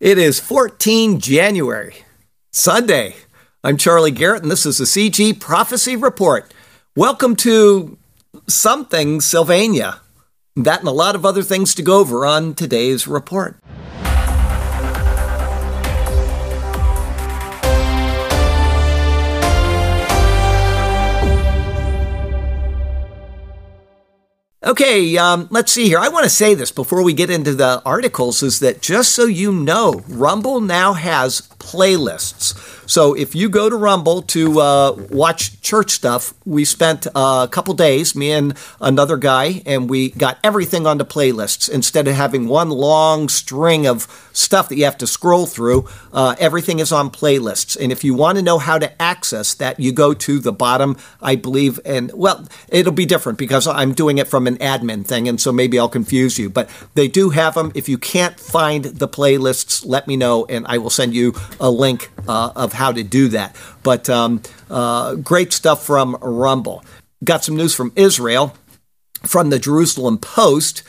It is 14 January, Sunday. I'm Charlie Garrett, and this is the CG Prophecy Report. Welcome to something Sylvania. That and a lot of other things to go over on today's report. Okay, um, let's see here. I want to say this before we get into the articles is that just so you know, Rumble now has playlists. So if you go to Rumble to uh, watch church stuff, we spent uh, a couple days, me and another guy, and we got everything onto playlists instead of having one long string of stuff that you have to scroll through. Uh, everything is on playlists, and if you want to know how to access that, you go to the bottom, I believe, and well, it'll be different because I'm doing it from an admin thing, and so maybe I'll confuse you. But they do have them. If you can't find the playlists, let me know, and I will send you a link uh, of how to do that. But um, uh, great stuff from Rumble. Got some news from Israel from the Jerusalem Post.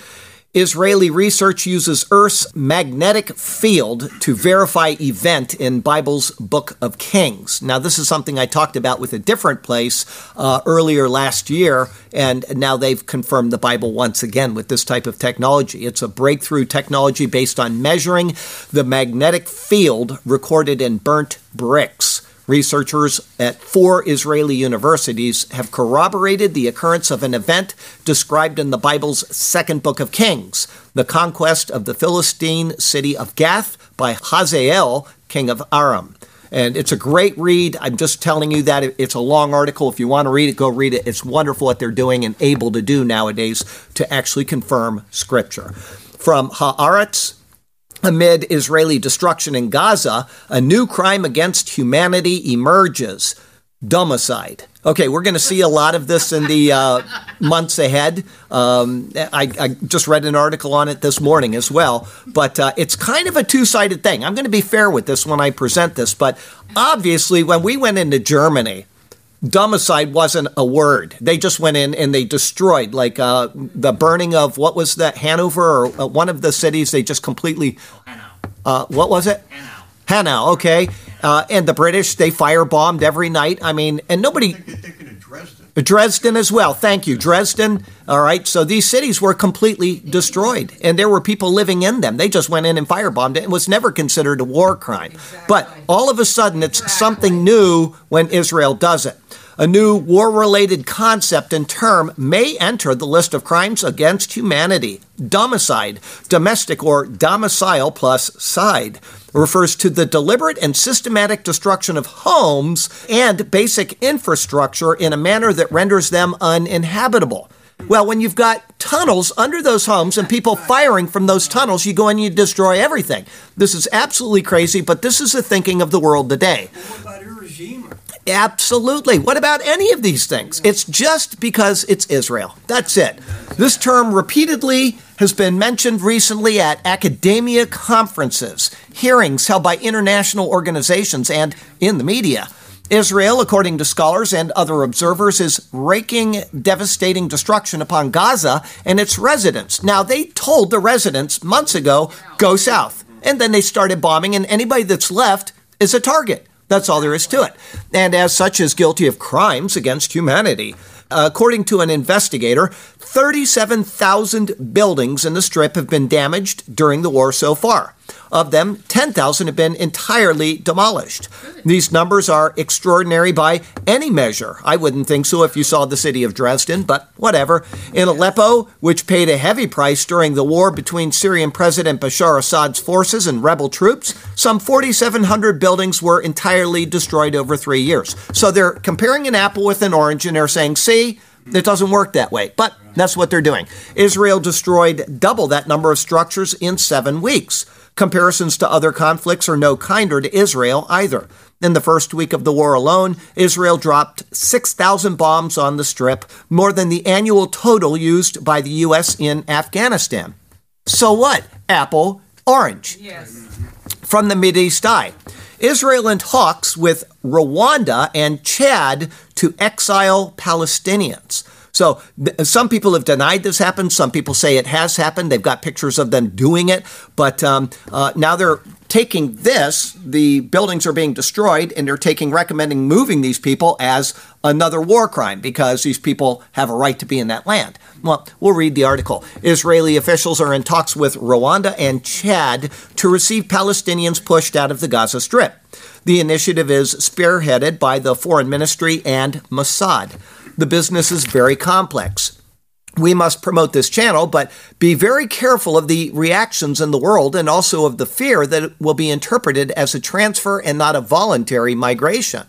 Israeli research uses Earth's magnetic field to verify event in Bible's Book of Kings. Now, this is something I talked about with a different place uh, earlier last year, and now they've confirmed the Bible once again with this type of technology. It's a breakthrough technology based on measuring the magnetic field recorded in burnt bricks. Researchers at four Israeli universities have corroborated the occurrence of an event described in the Bible's second book of Kings, the conquest of the Philistine city of Gath by Hazael, king of Aram. And it's a great read. I'm just telling you that it's a long article. If you want to read it, go read it. It's wonderful what they're doing and able to do nowadays to actually confirm scripture. From Haaretz, Amid Israeli destruction in Gaza, a new crime against humanity emerges domicide. Okay, we're going to see a lot of this in the uh, months ahead. Um, I, I, just read an article on it this morning as well, but uh, it's kind of a two sided thing. I'm going to be fair with this when I present this, but obviously, when we went into Germany, Domicide wasn't a word. They just went in and they destroyed, like uh, the burning of what was that Hanover or uh, one of the cities. They just completely. Uh, what was it? Hanau. Hanau. Okay, uh, and the British they firebombed every night. I mean, and nobody. Dresden. Dresden as well. Thank you, Dresden. All right, so these cities were completely destroyed, and there were people living in them. They just went in and firebombed it. It was never considered a war crime. But all of a sudden, it's something new when Israel does it. A new war related concept and term may enter the list of crimes against humanity. Domicide, domestic or domicile plus side, refers to the deliberate and systematic destruction of homes and basic infrastructure in a manner that renders them uninhabitable. Well, when you've got tunnels under those homes and people firing from those tunnels, you go and you destroy everything. This is absolutely crazy, but this is the thinking of the world today. Absolutely. What about any of these things? It's just because it's Israel. That's it. This term repeatedly has been mentioned recently at academia conferences, hearings held by international organizations, and in the media. Israel, according to scholars and other observers, is wreaking devastating destruction upon Gaza and its residents. Now, they told the residents months ago, go south. And then they started bombing, and anybody that's left is a target. That's all there is to it. And as such, is guilty of crimes against humanity. According to an investigator, 37,000 buildings in the strip have been damaged during the war so far. Of them, 10,000 have been entirely demolished. These numbers are extraordinary by any measure. I wouldn't think so if you saw the city of Dresden, but whatever. In Aleppo, which paid a heavy price during the war between Syrian President Bashar Assad's forces and rebel troops, some 4,700 buildings were entirely destroyed over three years. So they're comparing an apple with an orange and they're saying, see, it doesn't work that way. But that's what they're doing. Israel destroyed double that number of structures in seven weeks. Comparisons to other conflicts are no kinder to Israel either. In the first week of the war alone, Israel dropped 6,000 bombs on the strip, more than the annual total used by the U.S. in Afghanistan. So what? Apple, orange. Yes. From the Mideast Eye. Israel and talks with Rwanda and Chad to exile Palestinians. So th- some people have denied this happened. Some people say it has happened. They've got pictures of them doing it. But um, uh, now they're taking this, the buildings are being destroyed, and they're taking recommending moving these people as another war crime because these people have a right to be in that land. Well, we'll read the article. Israeli officials are in talks with Rwanda and Chad to receive Palestinians pushed out of the Gaza Strip. The initiative is spearheaded by the Foreign Ministry and Mossad. The business is very complex we must promote this channel, but be very careful of the reactions in the world and also of the fear that it will be interpreted as a transfer and not a voluntary migration.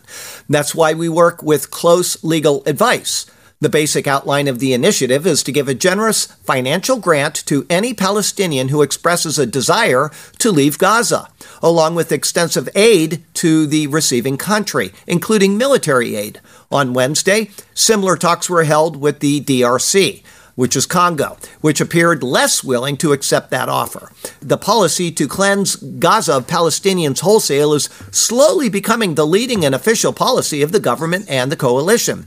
That's why we work with close legal advice. The basic outline of the initiative is to give a generous financial grant to any Palestinian who expresses a desire to leave Gaza, along with extensive aid to the receiving country, including military aid. On Wednesday, similar talks were held with the DRC which is Congo, which appeared less willing to accept that offer. The policy to cleanse Gaza of Palestinians wholesale is slowly becoming the leading and official policy of the government and the coalition.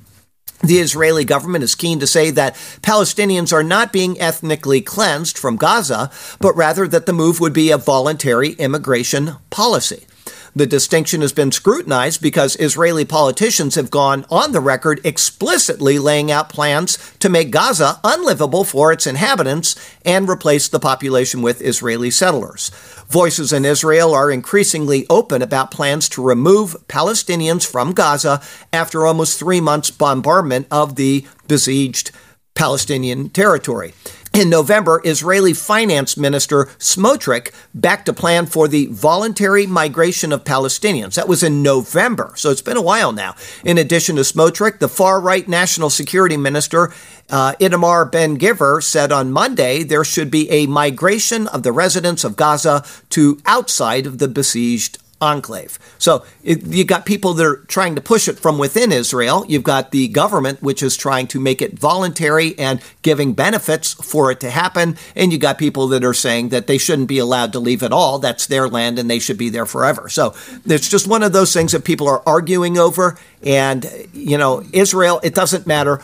The Israeli government is keen to say that Palestinians are not being ethnically cleansed from Gaza, but rather that the move would be a voluntary immigration policy. The distinction has been scrutinized because Israeli politicians have gone on the record explicitly laying out plans to make Gaza unlivable for its inhabitants and replace the population with Israeli settlers. Voices in Israel are increasingly open about plans to remove Palestinians from Gaza after almost three months' bombardment of the besieged Palestinian territory. In November, Israeli Finance Minister Smotrich backed a plan for the voluntary migration of Palestinians. That was in November, so it's been a while now. In addition to Smotrich, the far right National Security Minister uh, Itamar Ben Gvir said on Monday there should be a migration of the residents of Gaza to outside of the besieged enclave. So it, you got people that are trying to push it from within Israel. You've got the government, which is trying to make it voluntary and giving benefits for it to happen. And you got people that are saying that they shouldn't be allowed to leave at all. That's their land and they should be there forever. So it's just one of those things that people are arguing over. And, you know, Israel, it doesn't matter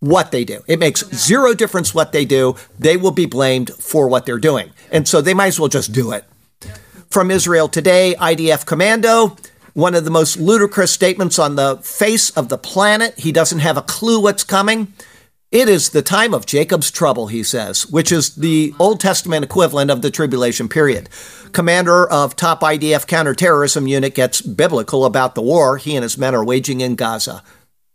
what they do. It makes zero difference what they do. They will be blamed for what they're doing. And so they might as well just do it. From Israel Today, IDF Commando, one of the most ludicrous statements on the face of the planet. He doesn't have a clue what's coming. It is the time of Jacob's trouble, he says, which is the Old Testament equivalent of the tribulation period. Commander of top IDF counterterrorism unit gets biblical about the war he and his men are waging in Gaza.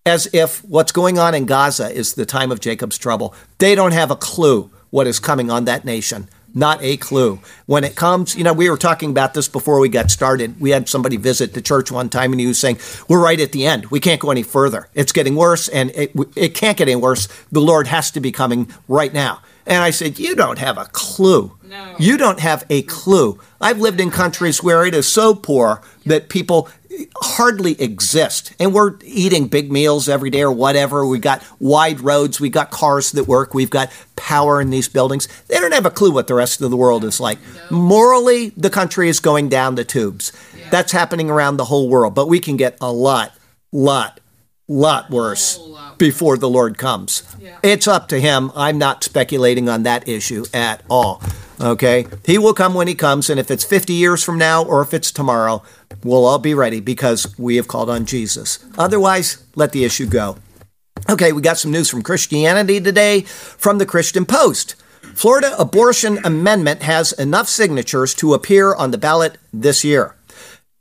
As if what's going on in Gaza is the time of Jacob's trouble. They don't have a clue what is coming on that nation. Not a clue. When it comes, you know, we were talking about this before we got started. We had somebody visit the church one time and he was saying, We're right at the end. We can't go any further. It's getting worse and it, it can't get any worse. The Lord has to be coming right now. And I said, You don't have a clue. No. You don't have a clue. I've lived in countries where it is so poor that people hardly exist. And we're eating big meals every day or whatever. We've got wide roads. We've got cars that work. We've got power in these buildings. They don't have a clue what the rest of the world is like. No. Morally, the country is going down the tubes. Yeah. That's happening around the whole world. But we can get a lot, lot, lot worse lot. before the Lord comes. Yeah. It's up to Him. I'm not speculating on that issue at all. Okay? He will come when He comes. And if it's 50 years from now or if it's tomorrow, we'll all be ready because we have called on Jesus. Otherwise, let the issue go. Okay, we got some news from Christianity today from the Christian Post. Florida abortion amendment has enough signatures to appear on the ballot this year.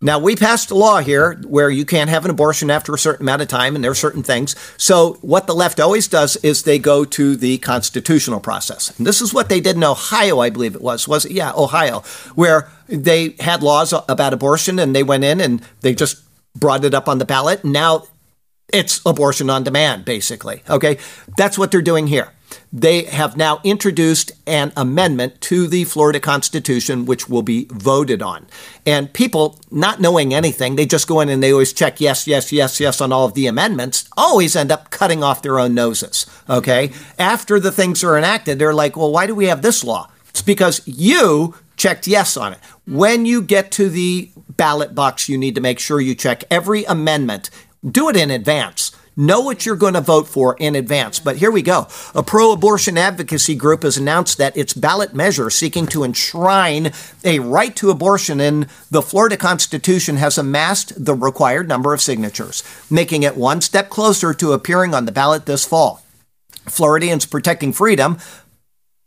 Now, we passed a law here where you can't have an abortion after a certain amount of time, and there are certain things. So, what the left always does is they go to the constitutional process. And this is what they did in Ohio, I believe it was. Was it? Yeah, Ohio, where they had laws about abortion and they went in and they just brought it up on the ballot. Now it's abortion on demand, basically. Okay. That's what they're doing here they have now introduced an amendment to the Florida Constitution, which will be voted on. And people, not knowing anything, they just go in and they always check yes, yes, yes, yes on all of the amendments, always end up cutting off their own noses. Okay? After the things are enacted, they're like, well, why do we have this law? It's because you checked yes on it. When you get to the ballot box, you need to make sure you check every amendment. Do it in advance Know what you're going to vote for in advance. But here we go. A pro abortion advocacy group has announced that its ballot measure seeking to enshrine a right to abortion in the Florida Constitution has amassed the required number of signatures, making it one step closer to appearing on the ballot this fall. Floridians Protecting Freedom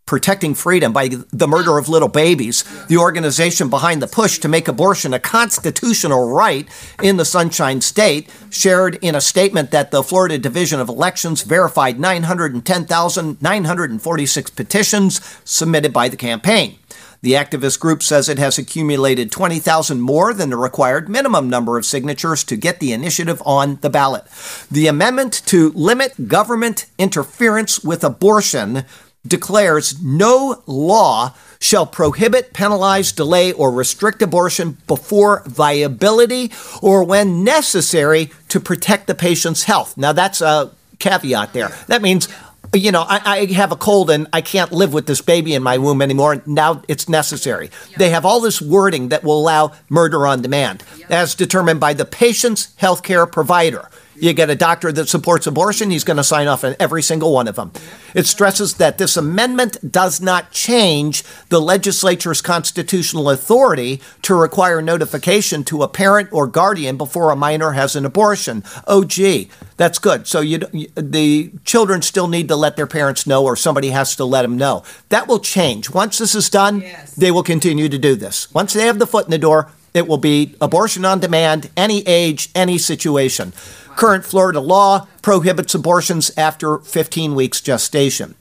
Protecting Freedom by the Murder of Little Babies, the organization behind the push to make abortion a constitutional right in the Sunshine State, shared in a statement that the Florida Division of Elections verified 910,946 petitions submitted by the campaign. The activist group says it has accumulated 20,000 more than the required minimum number of signatures to get the initiative on the ballot. The amendment to limit government interference with abortion declares no law shall prohibit, penalize, delay, or restrict abortion before viability or when necessary to protect the patient's health. Now, that's a caveat there. That means you know, I, I, have a cold and I can't live with this baby in my womb anymore. Now it's necessary. Yeah. They have all this wording that will allow murder on demand, yeah. as determined by the patient's healthcare provider. You get a doctor that supports abortion, he's going to sign off on every single one of them. It stresses that this amendment does not change the legislature's constitutional authority to require notification to a parent or guardian before a minor has an abortion. Oh, gee, that's good. So you, the children still need to let their parents know, or somebody has to let them know. That will change. Once this is done, yes. they will continue to do this. Once they have the foot in the door, it will be abortion on demand, any age, any situation. Current Florida law prohibits abortions after 15 weeks gestation.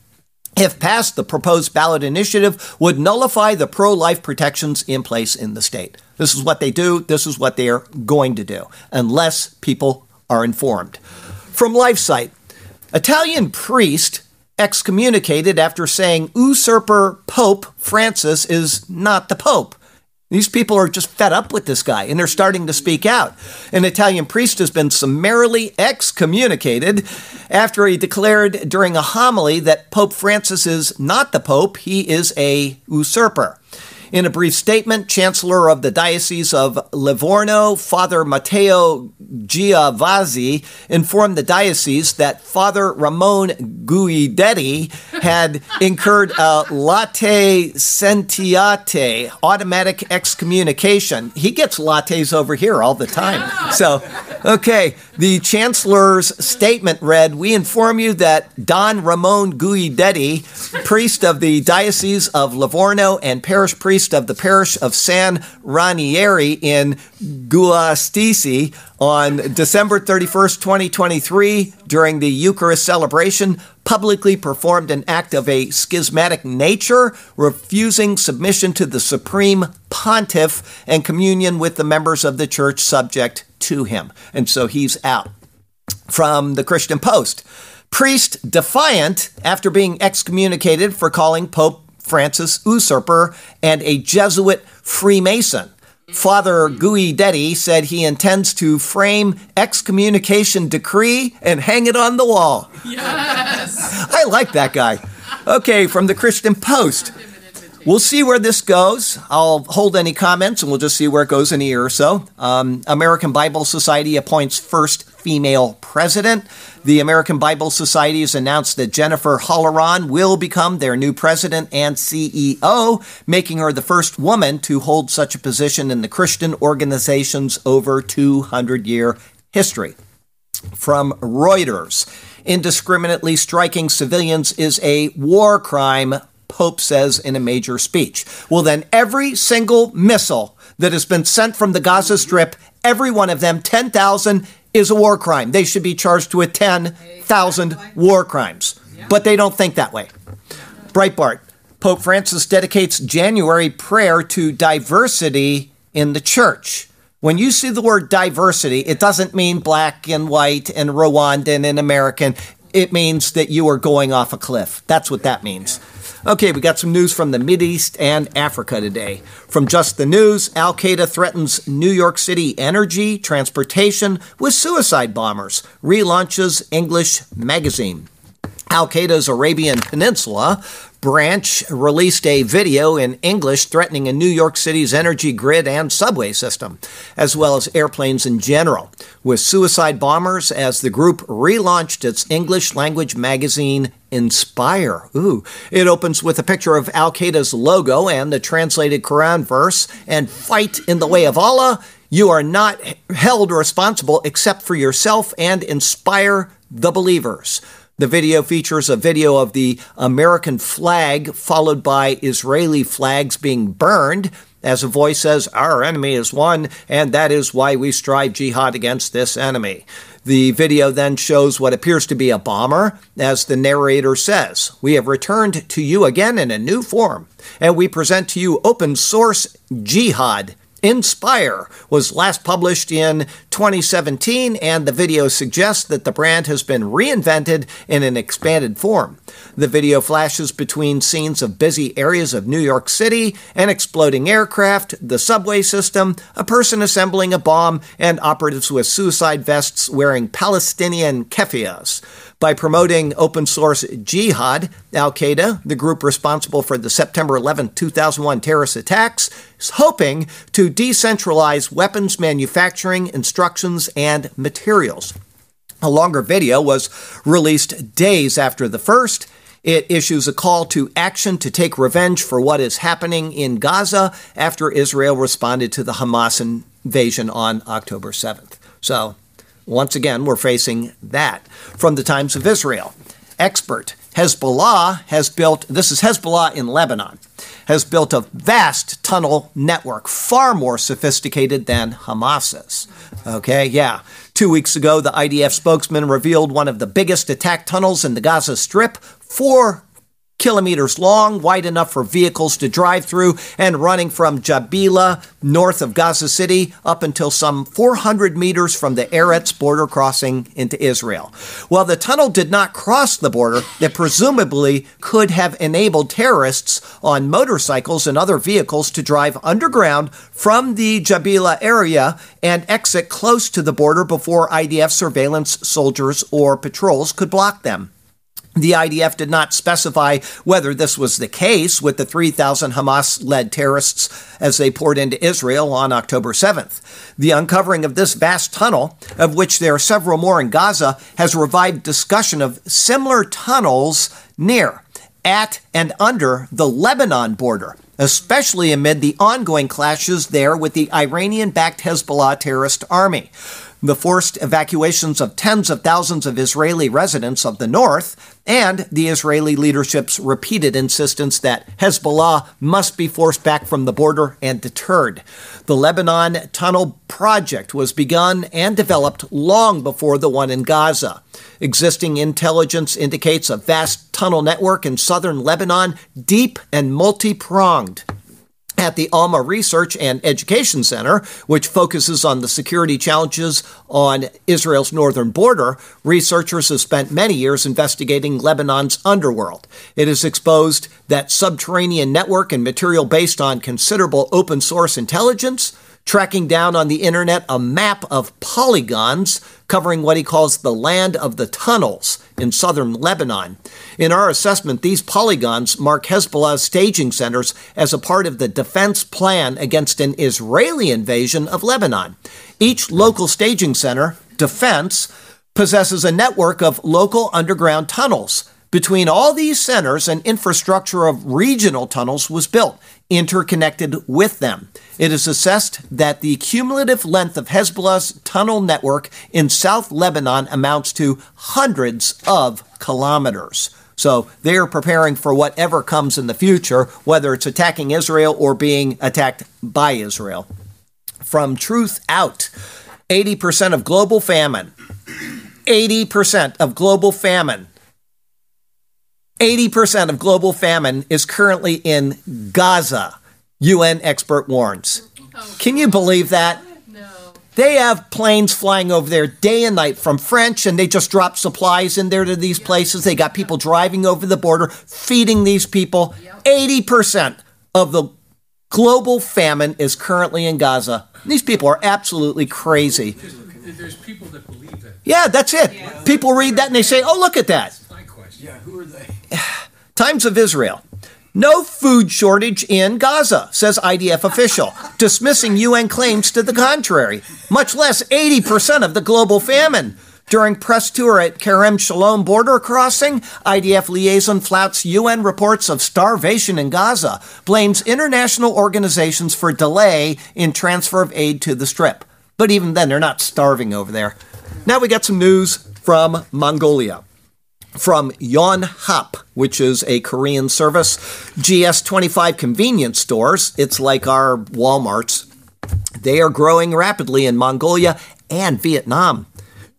If passed, the proposed ballot initiative would nullify the pro life protections in place in the state. This is what they do. This is what they are going to do, unless people are informed. From LifeSite, Italian priest excommunicated after saying usurper Pope Francis is not the Pope. These people are just fed up with this guy and they're starting to speak out. An Italian priest has been summarily excommunicated after he declared during a homily that Pope Francis is not the Pope, he is a usurper. In a brief statement, Chancellor of the Diocese of Livorno, Father Matteo Giavazzi, informed the diocese that Father Ramon Guidetti had incurred a latte sentiate, automatic excommunication. He gets lattes over here all the time. So, okay, the Chancellor's statement read We inform you that Don Ramon Guidetti, priest of the Diocese of Livorno and parish priest of the parish of San Ranieri in Guastisi on December 31st, 2023, during the Eucharist celebration, publicly performed an act of a schismatic nature, refusing submission to the supreme pontiff and communion with the members of the church subject to him. And so he's out. From the Christian Post. Priest defiant after being excommunicated for calling Pope Francis usurper and a Jesuit Freemason. Father Guidetti said he intends to frame excommunication decree and hang it on the wall. Yes. I like that guy. Okay, from the Christian Post. We'll see where this goes. I'll hold any comments and we'll just see where it goes in a year or so. Um, American Bible Society appoints first female president. The American Bible Society has announced that Jennifer Holloran will become their new president and CEO, making her the first woman to hold such a position in the Christian organization's over 200 year history. From Reuters Indiscriminately striking civilians is a war crime, Pope says in a major speech. Well, then every single missile that has been sent from the Gaza Strip, every one of them, 10,000, is a war crime. They should be charged with 10,000 war crimes. But they don't think that way. Breitbart Pope Francis dedicates January prayer to diversity in the church. When you see the word diversity, it doesn't mean black and white and Rwandan and American. It means that you are going off a cliff. That's what that means. Okay, we got some news from the East and Africa today. From Just the News, Al Qaeda threatens New York City energy, transportation with suicide bombers, relaunches English magazine. Al Qaeda's Arabian Peninsula branch released a video in English threatening a New York City's energy grid and subway system, as well as airplanes in general, with suicide bombers as the group relaunched its English language magazine Inspire. Ooh. It opens with a picture of Al Qaeda's logo and the translated Quran verse and fight in the way of Allah. You are not held responsible except for yourself and inspire the believers. The video features a video of the American flag followed by Israeli flags being burned. As a voice says, Our enemy is one, and that is why we strive jihad against this enemy. The video then shows what appears to be a bomber. As the narrator says, We have returned to you again in a new form, and we present to you open source jihad Inspire was last published in 2017, and the video suggests that the brand has been reinvented in an expanded form. The video flashes between scenes of busy areas of New York City, an exploding aircraft, the subway system, a person assembling a bomb, and operatives with suicide vests wearing Palestinian keffiyehs by promoting open source jihad. Al Qaeda, the group responsible for the September 11, 2001 terrorist attacks, is hoping to decentralize weapons manufacturing, instructions, and materials. A longer video was released days after the first. It issues a call to action to take revenge for what is happening in Gaza after Israel responded to the Hamas invasion on October 7th. So once again, we're facing that. From the Times of Israel, expert Hezbollah has built, this is Hezbollah in Lebanon, has built a vast tunnel network, far more sophisticated than Hamas's. Okay, yeah. Two weeks ago, the IDF spokesman revealed one of the biggest attack tunnels in the Gaza Strip, four kilometers long, wide enough for vehicles to drive through, and running from Jabila, north of Gaza City, up until some 400 meters from the Erez border crossing into Israel. While the tunnel did not cross the border, it presumably could have enabled terrorists on motorcycles and other vehicles to drive underground from the Jabila area and exit close to the border before IDF surveillance soldiers or patrols could block them. The IDF did not specify whether this was the case with the 3,000 Hamas led terrorists as they poured into Israel on October 7th. The uncovering of this vast tunnel, of which there are several more in Gaza, has revived discussion of similar tunnels near, at, and under the Lebanon border, especially amid the ongoing clashes there with the Iranian backed Hezbollah terrorist army the forced evacuations of tens of thousands of Israeli residents of the north, and the Israeli leadership's repeated insistence that Hezbollah must be forced back from the border and deterred. The Lebanon Tunnel Project was begun and developed long before the one in Gaza. Existing intelligence indicates a vast tunnel network in southern Lebanon, deep and multi pronged at the Alma Research and Education Center, which focuses on the security challenges on Israel's northern border, researchers have spent many years investigating Lebanon's underworld. It has exposed that subterranean network and material based on considerable open source intelligence, tracking down on the internet a map of polygons covering what he calls the land of the tunnels in southern Lebanon. In our assessment, these polygons mark Hezbollah's staging centers as a part of the defense plan against an Israeli invasion of Lebanon. Each local staging center, defense, possesses a network of local underground tunnels. Between all these centers, an infrastructure of regional tunnels was built, interconnected with them. It is assessed that the cumulative length of Hezbollah's tunnel network in South Lebanon amounts to hundreds of kilometers. So they are preparing for whatever comes in the future, whether it's attacking Israel or being attacked by Israel. From Truth Out, 80% of global famine, 80% of global famine 80% of global famine is currently in Gaza. UN expert warns. Can you believe that? No. They have planes flying over there day and night from French, and they just drop supplies in there to these places. They got people driving over the border, feeding these people. 80% of the global famine is currently in Gaza. These people are absolutely crazy. There's people that believe that. Yeah, that's it. People read that and they say, oh, look at that. Yeah, who are they? Times of Israel. No food shortage in Gaza, says IDF official, dismissing UN claims to the contrary, much less 80% of the global famine. During press tour at Kerem Shalom border crossing, IDF liaison flouts UN reports of starvation in Gaza, blames international organizations for delay in transfer of aid to the strip. But even then, they're not starving over there. Now we got some news from Mongolia from Yonhap, which is a Korean service. GS25 convenience stores, it's like our Walmarts. They are growing rapidly in Mongolia and Vietnam.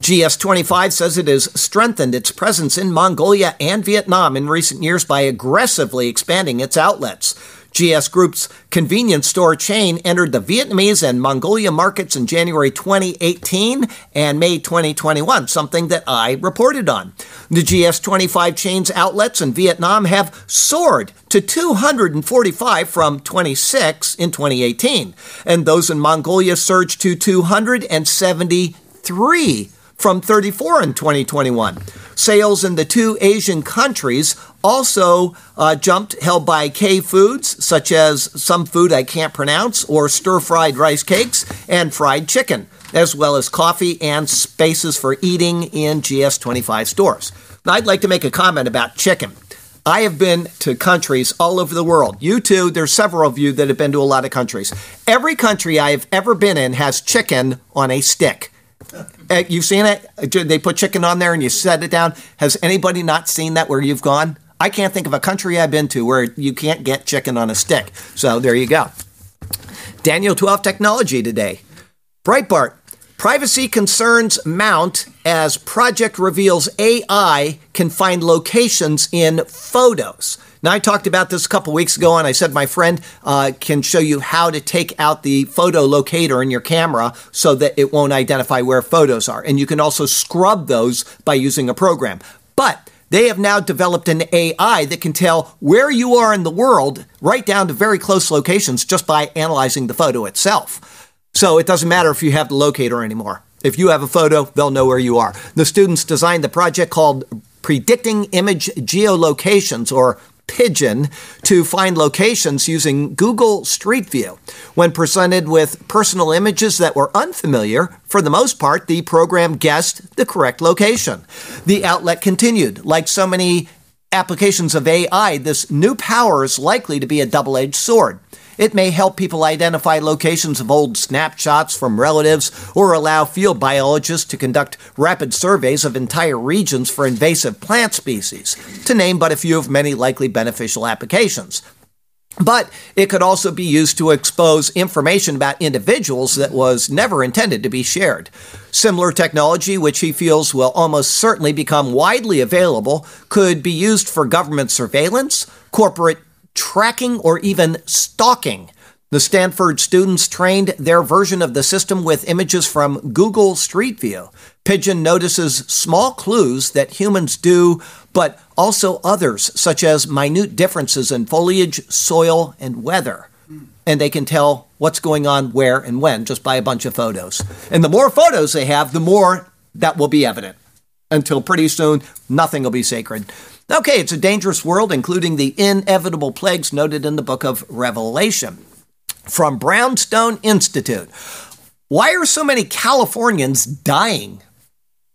GS25 says it has strengthened its presence in Mongolia and Vietnam in recent years by aggressively expanding its outlets. GS Group's convenience store chain entered the Vietnamese and Mongolia markets in January 2018 and May 2021, something that I reported on. The GS25 chain's outlets in Vietnam have soared to 245 from 26 in 2018, and those in Mongolia surged to 273 from 34 in 2021. Sales in the two Asian countries also uh, jumped, held by K foods, such as some food I can't pronounce, or stir fried rice cakes and fried chicken, as well as coffee and spaces for eating in GS25 stores. Now, I'd like to make a comment about chicken. I have been to countries all over the world. You too, there's several of you that have been to a lot of countries. Every country I have ever been in has chicken on a stick. Uh, you've seen it? They put chicken on there and you set it down. Has anybody not seen that where you've gone? I can't think of a country I've been to where you can't get chicken on a stick. So there you go. Daniel 12 Technology today. Breitbart. Privacy concerns mount as project reveals AI can find locations in photos. Now, I talked about this a couple weeks ago, and I said my friend uh, can show you how to take out the photo locator in your camera so that it won't identify where photos are. And you can also scrub those by using a program. But they have now developed an AI that can tell where you are in the world, right down to very close locations, just by analyzing the photo itself. So it doesn't matter if you have the locator anymore. If you have a photo, they'll know where you are. The students designed the project called Predicting Image Geolocations, or Pigeon to find locations using Google Street View. When presented with personal images that were unfamiliar, for the most part, the program guessed the correct location. The outlet continued, like so many applications of AI, this new power is likely to be a double edged sword. It may help people identify locations of old snapshots from relatives or allow field biologists to conduct rapid surveys of entire regions for invasive plant species, to name but a few of many likely beneficial applications. But it could also be used to expose information about individuals that was never intended to be shared. Similar technology, which he feels will almost certainly become widely available, could be used for government surveillance, corporate tracking, or even stalking. The Stanford students trained their version of the system with images from Google Street View. Pigeon notices small clues that humans do, but also others, such as minute differences in foliage, soil, and weather. And they can tell what's going on where and when just by a bunch of photos. And the more photos they have, the more that will be evident. Until pretty soon, nothing will be sacred. Okay, it's a dangerous world, including the inevitable plagues noted in the book of Revelation. From Brownstone Institute Why are so many Californians dying?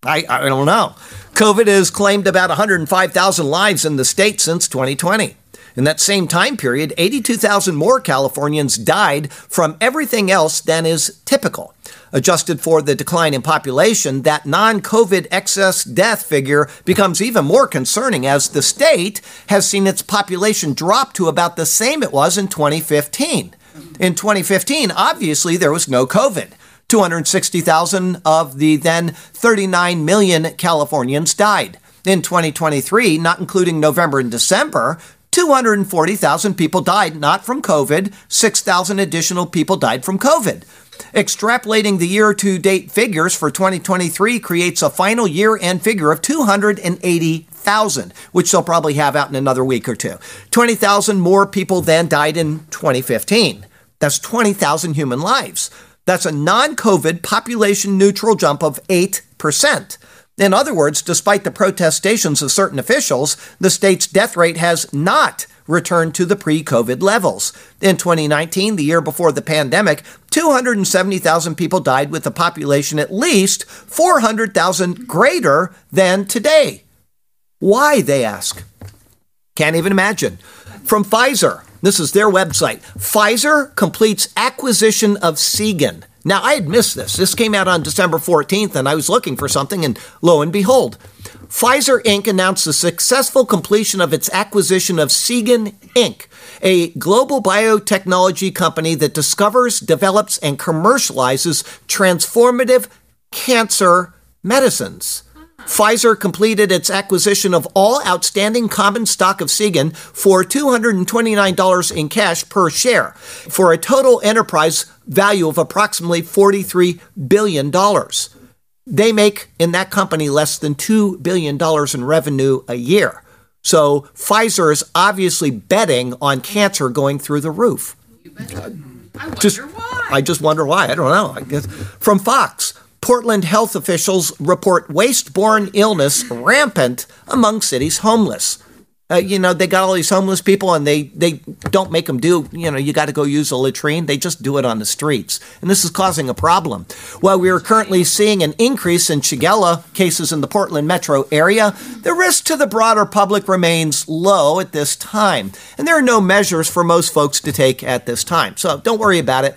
I, I don't know. COVID has claimed about 105,000 lives in the state since 2020. In that same time period, 82,000 more Californians died from everything else than is typical. Adjusted for the decline in population, that non COVID excess death figure becomes even more concerning as the state has seen its population drop to about the same it was in 2015. In 2015, obviously, there was no COVID. 260,000 of the then 39 million Californians died. In 2023, not including November and December, 240,000 people died not from COVID, 6,000 additional people died from COVID. Extrapolating the year to date figures for 2023 creates a final year end figure of 280,000, which they'll probably have out in another week or two. 20,000 more people than died in 2015. That's 20,000 human lives. That's a non COVID population neutral jump of 8%. In other words, despite the protestations of certain officials, the state's death rate has not returned to the pre COVID levels. In 2019, the year before the pandemic, 270,000 people died with a population at least 400,000 greater than today. Why, they ask. Can't even imagine. From Pfizer, this is their website. Pfizer completes acquisition of Seagen. Now, I had missed this. This came out on December 14th, and I was looking for something, and lo and behold, Pfizer Inc. announced the successful completion of its acquisition of Seagen Inc., a global biotechnology company that discovers, develops, and commercializes transformative cancer medicines. Pfizer completed its acquisition of all outstanding common stock of Seagen for $229 in cash per share, for a total enterprise value of approximately $43 billion. They make in that company less than $2 billion in revenue a year. So Pfizer is obviously betting on cancer going through the roof. I wonder Just, why. I just wonder why. I don't know. I guess from Fox, Portland health officials report waste-borne illness rampant among city's homeless. Uh, you know, they got all these homeless people, and they they don't make them do. You know, you got to go use a latrine. They just do it on the streets, and this is causing a problem. While we are currently seeing an increase in Shigella cases in the Portland metro area, the risk to the broader public remains low at this time, and there are no measures for most folks to take at this time. So don't worry about it.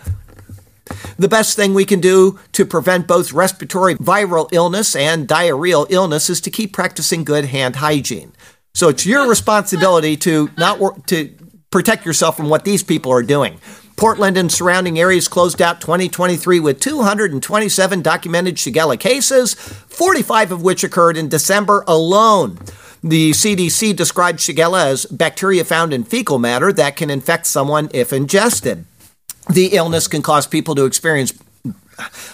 The best thing we can do to prevent both respiratory viral illness and diarrheal illness is to keep practicing good hand hygiene. So it's your responsibility to not wor- to protect yourself from what these people are doing. Portland and surrounding areas closed out 2023 with 227 documented Shigella cases, 45 of which occurred in December alone. The CDC described Shigella as bacteria found in fecal matter that can infect someone if ingested. The illness can cause people to experience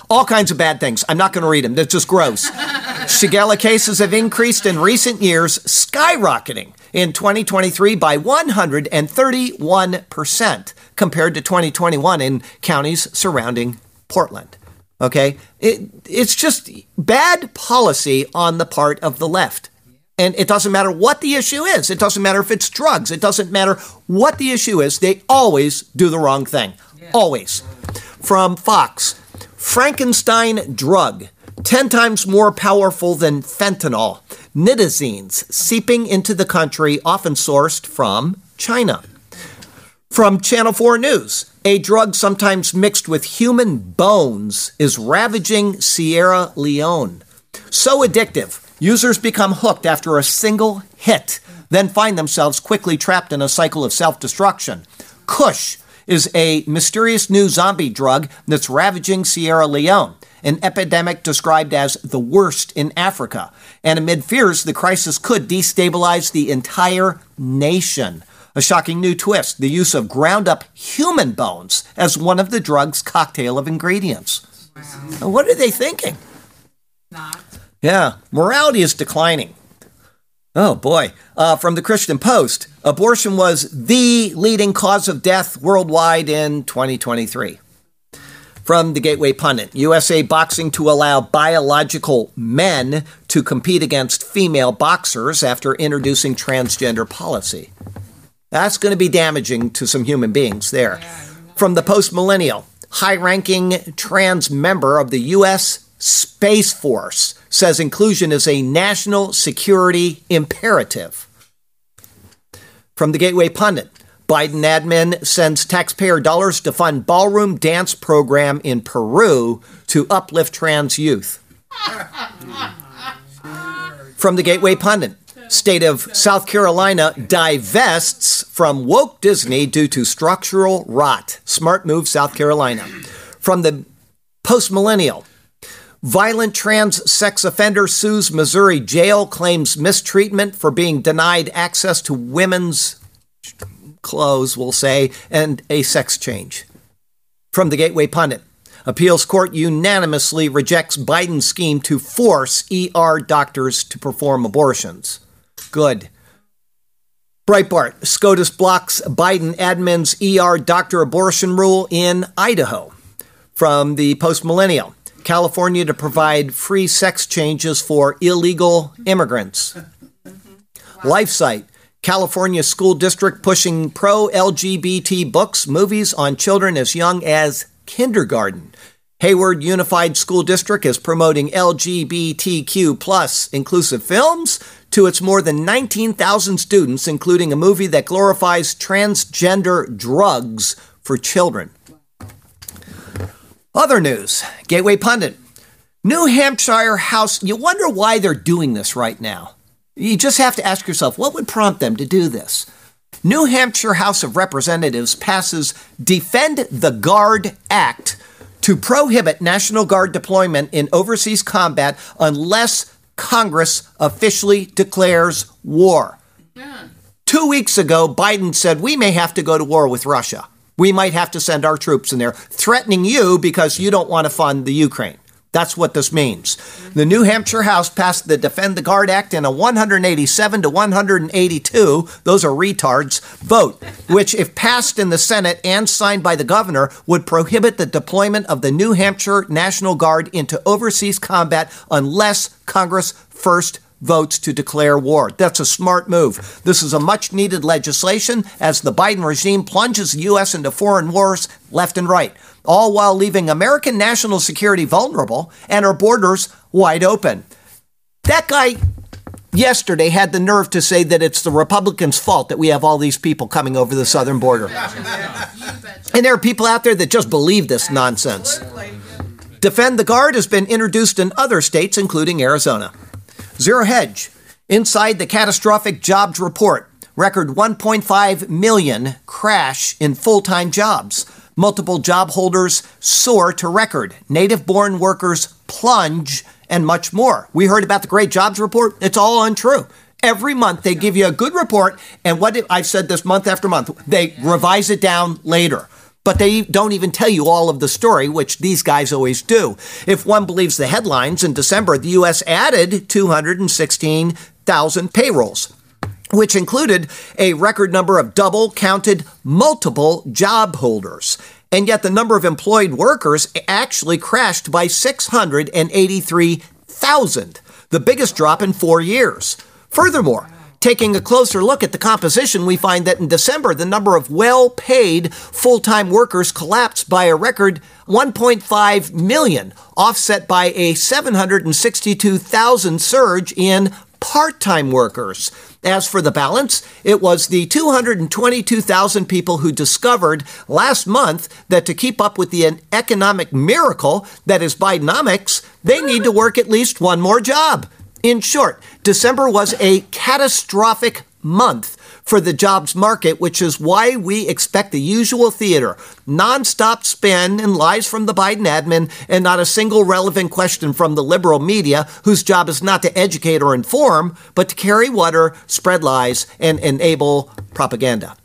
all kinds of bad things. I'm not going to read them. They're just gross. Shigella cases have increased in recent years, skyrocketing in 2023 by 131% compared to 2021 in counties surrounding Portland. Okay? It, it's just bad policy on the part of the left. And it doesn't matter what the issue is. It doesn't matter if it's drugs. It doesn't matter what the issue is. They always do the wrong thing. Always. From Fox Frankenstein drug, 10 times more powerful than fentanyl. Nitazines seeping into the country, often sourced from China. From Channel 4 News, a drug sometimes mixed with human bones is ravaging Sierra Leone. So addictive, users become hooked after a single hit, then find themselves quickly trapped in a cycle of self destruction. Kush is a mysterious new zombie drug that's ravaging Sierra Leone, an epidemic described as the worst in Africa. And amid fears, the crisis could destabilize the entire nation. A shocking new twist the use of ground up human bones as one of the drug's cocktail of ingredients. Now, What are they thinking? Not. Yeah, morality is declining. Oh boy. Uh, from the Christian Post, abortion was the leading cause of death worldwide in 2023. From the Gateway Pundit, USA Boxing to allow biological men to compete against female boxers after introducing transgender policy. That's going to be damaging to some human beings there. From the Post Millennial, high ranking trans member of the U.S. Space Force says inclusion is a national security imperative. From the Gateway Pundit, Biden admin sends taxpayer dollars to fund ballroom dance program in Peru to uplift trans youth. From the Gateway Pundit, state of South Carolina divests from woke Disney due to structural rot. Smart move, South Carolina. From the Post Millennial, violent trans sex offender sues Missouri jail, claims mistreatment for being denied access to women's clothes, we'll say, and a sex change. From the Gateway Pundit, appeals court unanimously rejects Biden's scheme to force ER doctors to perform abortions. Good. Breitbart, SCOTUS blocks Biden admin's ER doctor abortion rule in Idaho. From the Post Millennial, California to provide free sex changes for illegal immigrants. Mm-hmm. LifeSite, California school district pushing pro LGBT books, movies on children as young as kindergarten. Hayward Unified School District is promoting LGBTQ plus inclusive films to its more than 19,000 students, including a movie that glorifies transgender drugs for children. Other news Gateway Pundit. New Hampshire House, you wonder why they're doing this right now. You just have to ask yourself what would prompt them to do this? New Hampshire House of Representatives passes Defend the Guard Act to prohibit National Guard deployment in overseas combat unless Congress officially declares war. Two weeks ago, Biden said we may have to go to war with Russia. We might have to send our troops in there, threatening you because you don't want to fund the Ukraine. That's what this means. The New Hampshire House passed the Defend the Guard Act in a 187 to 182, those are retards, vote, which, if passed in the Senate and signed by the governor, would prohibit the deployment of the New Hampshire National Guard into overseas combat unless Congress first votes to declare war. That's a smart move. This is a much needed legislation as the Biden regime plunges the U.S. into foreign wars left and right, all while leaving American national security vulnerable and our borders wide open. That guy yesterday had the nerve to say that it's the Republicans' fault that we have all these people coming over the southern border. And there are people out there that just believe this nonsense. Defend the Guard has been introduced in other states, including Arizona. Zero Hedge. Inside the catastrophic jobs report, record 1.5 million crash in full time jobs. Multiple job holders soar to record. Native born workers plunge, and much more. We heard about the great jobs report. It's all untrue. Every month they give you a good report, and what did, I've said this month after month, they revise it down later but they don't even tell you all of the story, which these guys always do. If one believes the headlines, in December, the U.S. added 216,000 payrolls. Which included a record number of double counted multiple job holders. And yet the number of employed workers actually crashed by 683,000, the biggest drop in four years. Furthermore, Taking a closer look at the composition, we find that in December, the number of well paid full time workers collapsed by a record 1.5 million, offset by a 762,000 surge in part time workers. As for the balance, it was the 222,000 people who discovered last month that to keep up with the economic miracle that is Bidenomics, they need to work at least one more job. In short, December was a catastrophic month for the jobs market, which is why we expect the usual theater nonstop spin and lies from the Biden admin, and not a single relevant question from the liberal media, whose job is not to educate or inform, but to carry water, spread lies, and enable propaganda.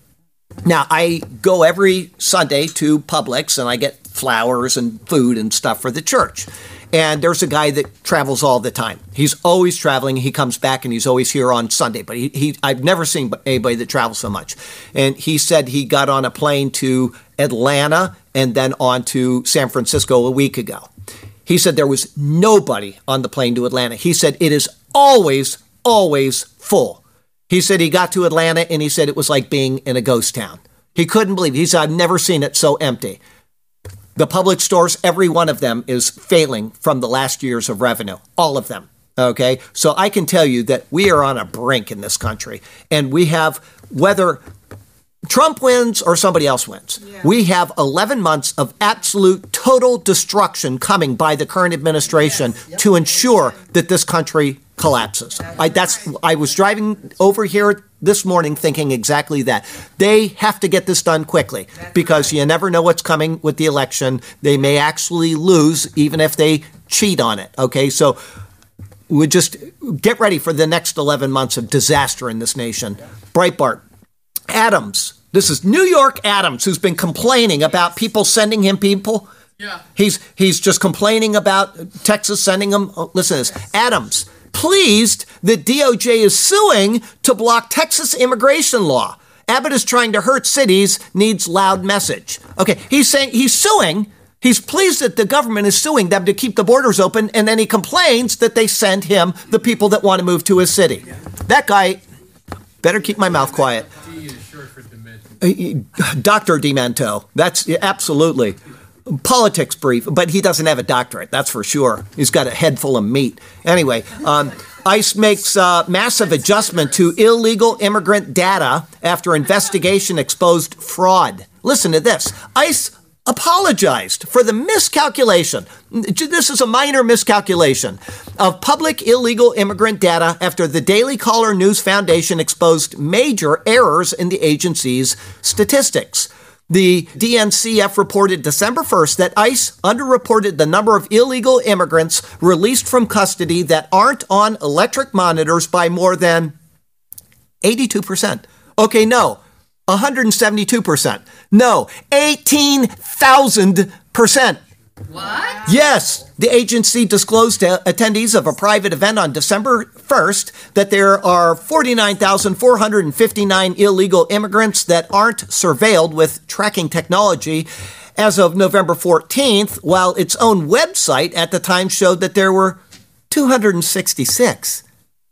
Now, I go every Sunday to Publix and I get flowers and food and stuff for the church. And there's a guy that travels all the time. He's always traveling. He comes back and he's always here on Sunday. But he, he I've never seen anybody that travels so much. And he said he got on a plane to Atlanta and then on to San Francisco a week ago. He said there was nobody on the plane to Atlanta. He said it is always, always full. He said he got to Atlanta and he said it was like being in a ghost town. He couldn't believe it. He said, I've never seen it so empty. The Publix stores, every one of them is failing from the last years of revenue, all of them. Okay. So I can tell you that we are on a brink in this country. And we have, whether Trump wins or somebody else wins, yeah. we have 11 months of absolute total destruction coming by the current administration yes. yep. to ensure that this country collapses. That's I, that's I was driving over here this morning thinking exactly that. They have to get this done quickly because you never know what's coming with the election. They may actually lose even if they cheat on it. Okay, so we just get ready for the next 11 months of disaster in this nation. Breitbart, Adams. This is New York Adams who's been complaining about people sending him people. Yeah. He's he's just complaining about Texas sending him. Oh, listen to this. Adams pleased that DOJ is suing to block Texas immigration law. Abbott is trying to hurt cities, needs loud message. Okay, he's saying he's suing. He's pleased that the government is suing them to keep the borders open, and then he complains that they send him the people that want to move to his city. That guy, Better keep my mouth quiet. D is short for. Dr. Uh, Demento. That's yeah, absolutely. Politics brief, but he doesn't have a doctorate, that's for sure. He's got a head full of meat. Anyway, um, ICE makes uh, massive adjustment to illegal immigrant data after investigation exposed fraud. Listen to this ICE apologized for the miscalculation. This is a minor miscalculation of public illegal immigrant data after the Daily Caller News Foundation exposed major errors in the agency's statistics. The DNCF reported December 1st that ICE underreported the number of illegal immigrants released from custody that aren't on electric monitors by more than 82%. Okay, no, 172%. No, 18,000%. What? Yes, the agency disclosed to attendees of a private event on December 1st that there are 49,459 illegal immigrants that aren't surveilled with tracking technology as of November 14th, while its own website at the time showed that there were 266.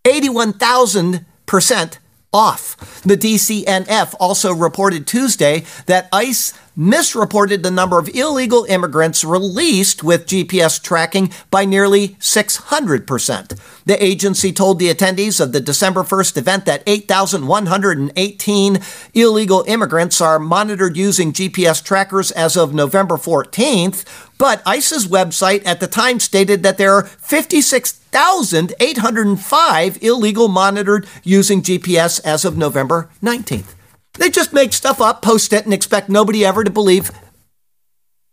81,000% off. The DCNF also reported Tuesday that ICE misreported the number of illegal immigrants released with GPS tracking by nearly 600%. The agency told the attendees of the December 1st event that 8,118 illegal immigrants are monitored using GPS trackers as of November 14th, but ICE's website at the time stated that there are 56,805 illegal monitored using GPS as of November 19th. They just make stuff up, post it, and expect nobody ever to believe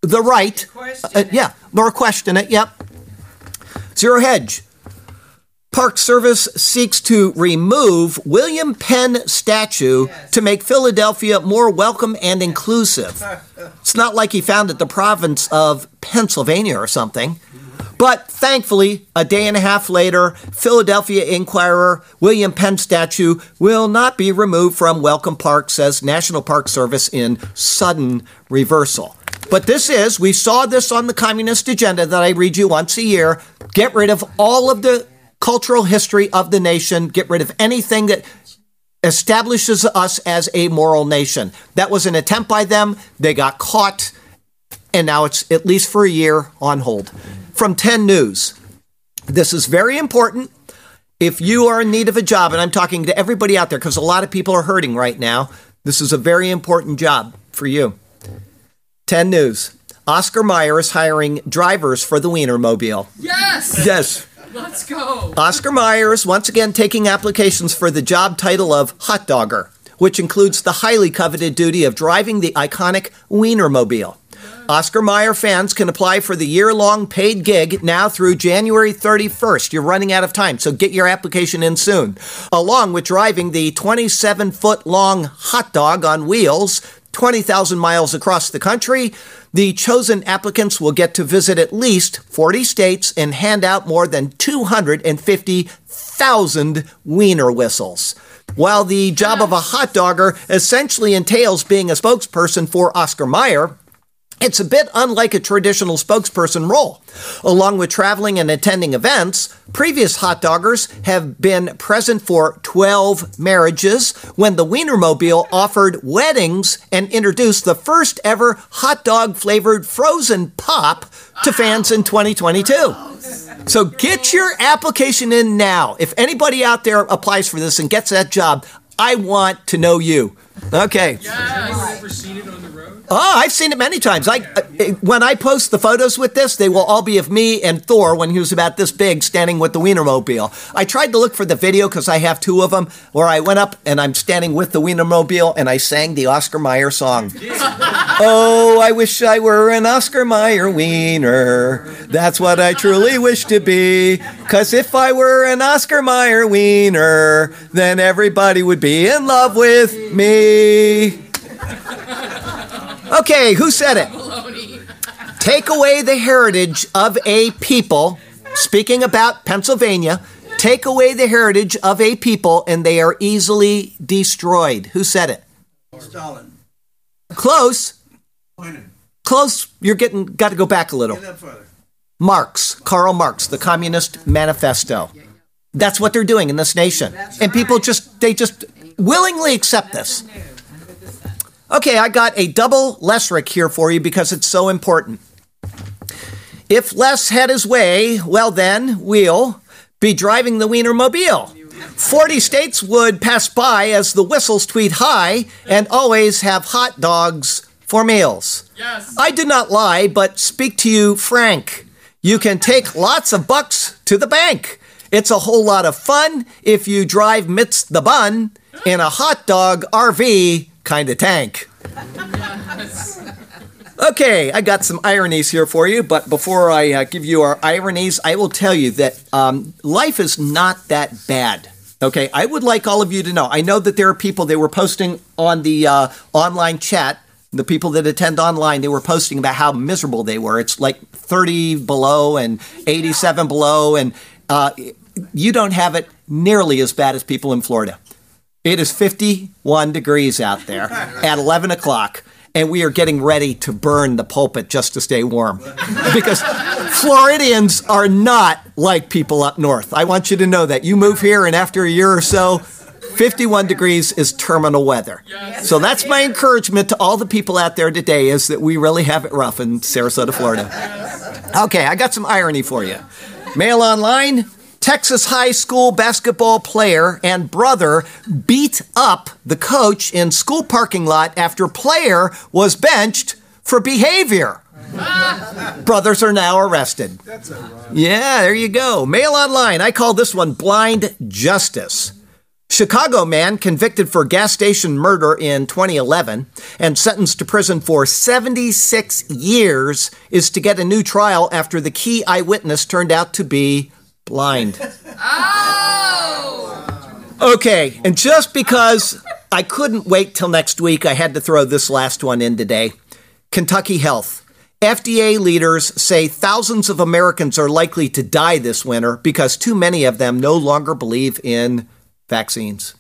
the right. Question uh, yeah, or question it. Yep. Zero Hedge. Park Service seeks to remove William Penn statue to make Philadelphia more welcome and inclusive. It's not like he founded the province of Pennsylvania or something. But thankfully, a day and a half later, Philadelphia Inquirer William Penn statue will not be removed from Welcome Park, says National Park Service in sudden reversal. But this is, we saw this on the communist agenda that I read you once a year. Get rid of all of the cultural history of the nation, get rid of anything that establishes us as a moral nation. That was an attempt by them. They got caught, and now it's at least for a year on hold. From 10 News. This is very important. If you are in need of a job, and I'm talking to everybody out there because a lot of people are hurting right now, this is a very important job for you. 10 News. Oscar Mayer is hiring drivers for the Wienermobile. Yes! Yes. Let's go. Oscar Mayer is once again taking applications for the job title of hot dogger, which includes the highly coveted duty of driving the iconic Wienermobile. Oscar Mayer fans can apply for the year long paid gig now through January 31st. You're running out of time, so get your application in soon. Along with driving the 27 foot long hot dog on wheels 20,000 miles across the country, the chosen applicants will get to visit at least 40 states and hand out more than 250,000 wiener whistles. While the job of a hot dogger essentially entails being a spokesperson for Oscar Mayer, it's a bit unlike a traditional spokesperson role. Along with traveling and attending events, previous hot doggers have been present for 12 marriages when the Wienermobile offered weddings and introduced the first ever hot dog flavored frozen pop to fans in 2022. So get your application in now. If anybody out there applies for this and gets that job, I want to know you. Okay. Have you ever seen it on the road? Oh, I've seen it many times. I uh, when I post the photos with this, they will all be of me and Thor when he was about this big, standing with the Wienermobile. I tried to look for the video because I have two of them, where I went up and I'm standing with the Wienermobile and I sang the Oscar Mayer song. oh, I wish I were an Oscar Mayer wiener. That's what I truly wish to be. Cause if I were an Oscar Mayer wiener, then everybody would be in love with me. Okay, who said it? Take away the heritage of a people. Speaking about Pennsylvania, take away the heritage of a people and they are easily destroyed. Who said it? Stalin. Close. Close. You're getting got to go back a little. Get that further. Marx, Karl Marx, the Communist Manifesto. That's what they're doing in this nation. And people just they just willingly accept this. Okay, I got a double Lesrick here for you because it's so important. If Les had his way, well then, we'll be driving the Wienermobile. 40 states would pass by as the whistles tweet high and always have hot dogs for meals. Yes. I do not lie, but speak to you frank. You can take lots of bucks to the bank. It's a whole lot of fun if you drive midst the bun in a hot dog RV kind of tank. Okay, I got some ironies here for you, but before I uh, give you our ironies, I will tell you that um, life is not that bad. Okay, I would like all of you to know. I know that there are people they were posting on the uh, online chat. The people that attend online, they were posting about how miserable they were. It's like 30 below and 87 below, and uh, you don't have it nearly as bad as people in Florida. It is 51 degrees out there at 11 o'clock, and we are getting ready to burn the pulpit just to stay warm. Because Floridians are not like people up north. I want you to know that. You move here, and after a year or so, 51 degrees is terminal weather. So that's my encouragement to all the people out there today is that we really have it rough in Sarasota, Florida. Okay, I got some irony for you. Mail online. Texas high school basketball player and brother beat up the coach in school parking lot after player was benched for behavior. Brothers are now arrested. Yeah, there you go. Mail online. I call this one blind justice. Chicago man convicted for gas station murder in 2011 and sentenced to prison for 76 years is to get a new trial after the key eyewitness turned out to be blind. Oh! Okay, and just because I couldn't wait till next week, I had to throw this last one in today. Kentucky Health. FDA leaders say thousands of Americans are likely to die this winter because too many of them no longer believe in vaccines.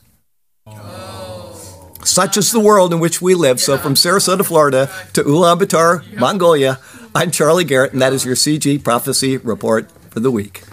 Oh. Such is the world in which we live. So, from Sarasota, Florida to Ulaanbaatar, Mongolia, I'm Charlie Garrett, and that is your CG Prophecy Report for the week.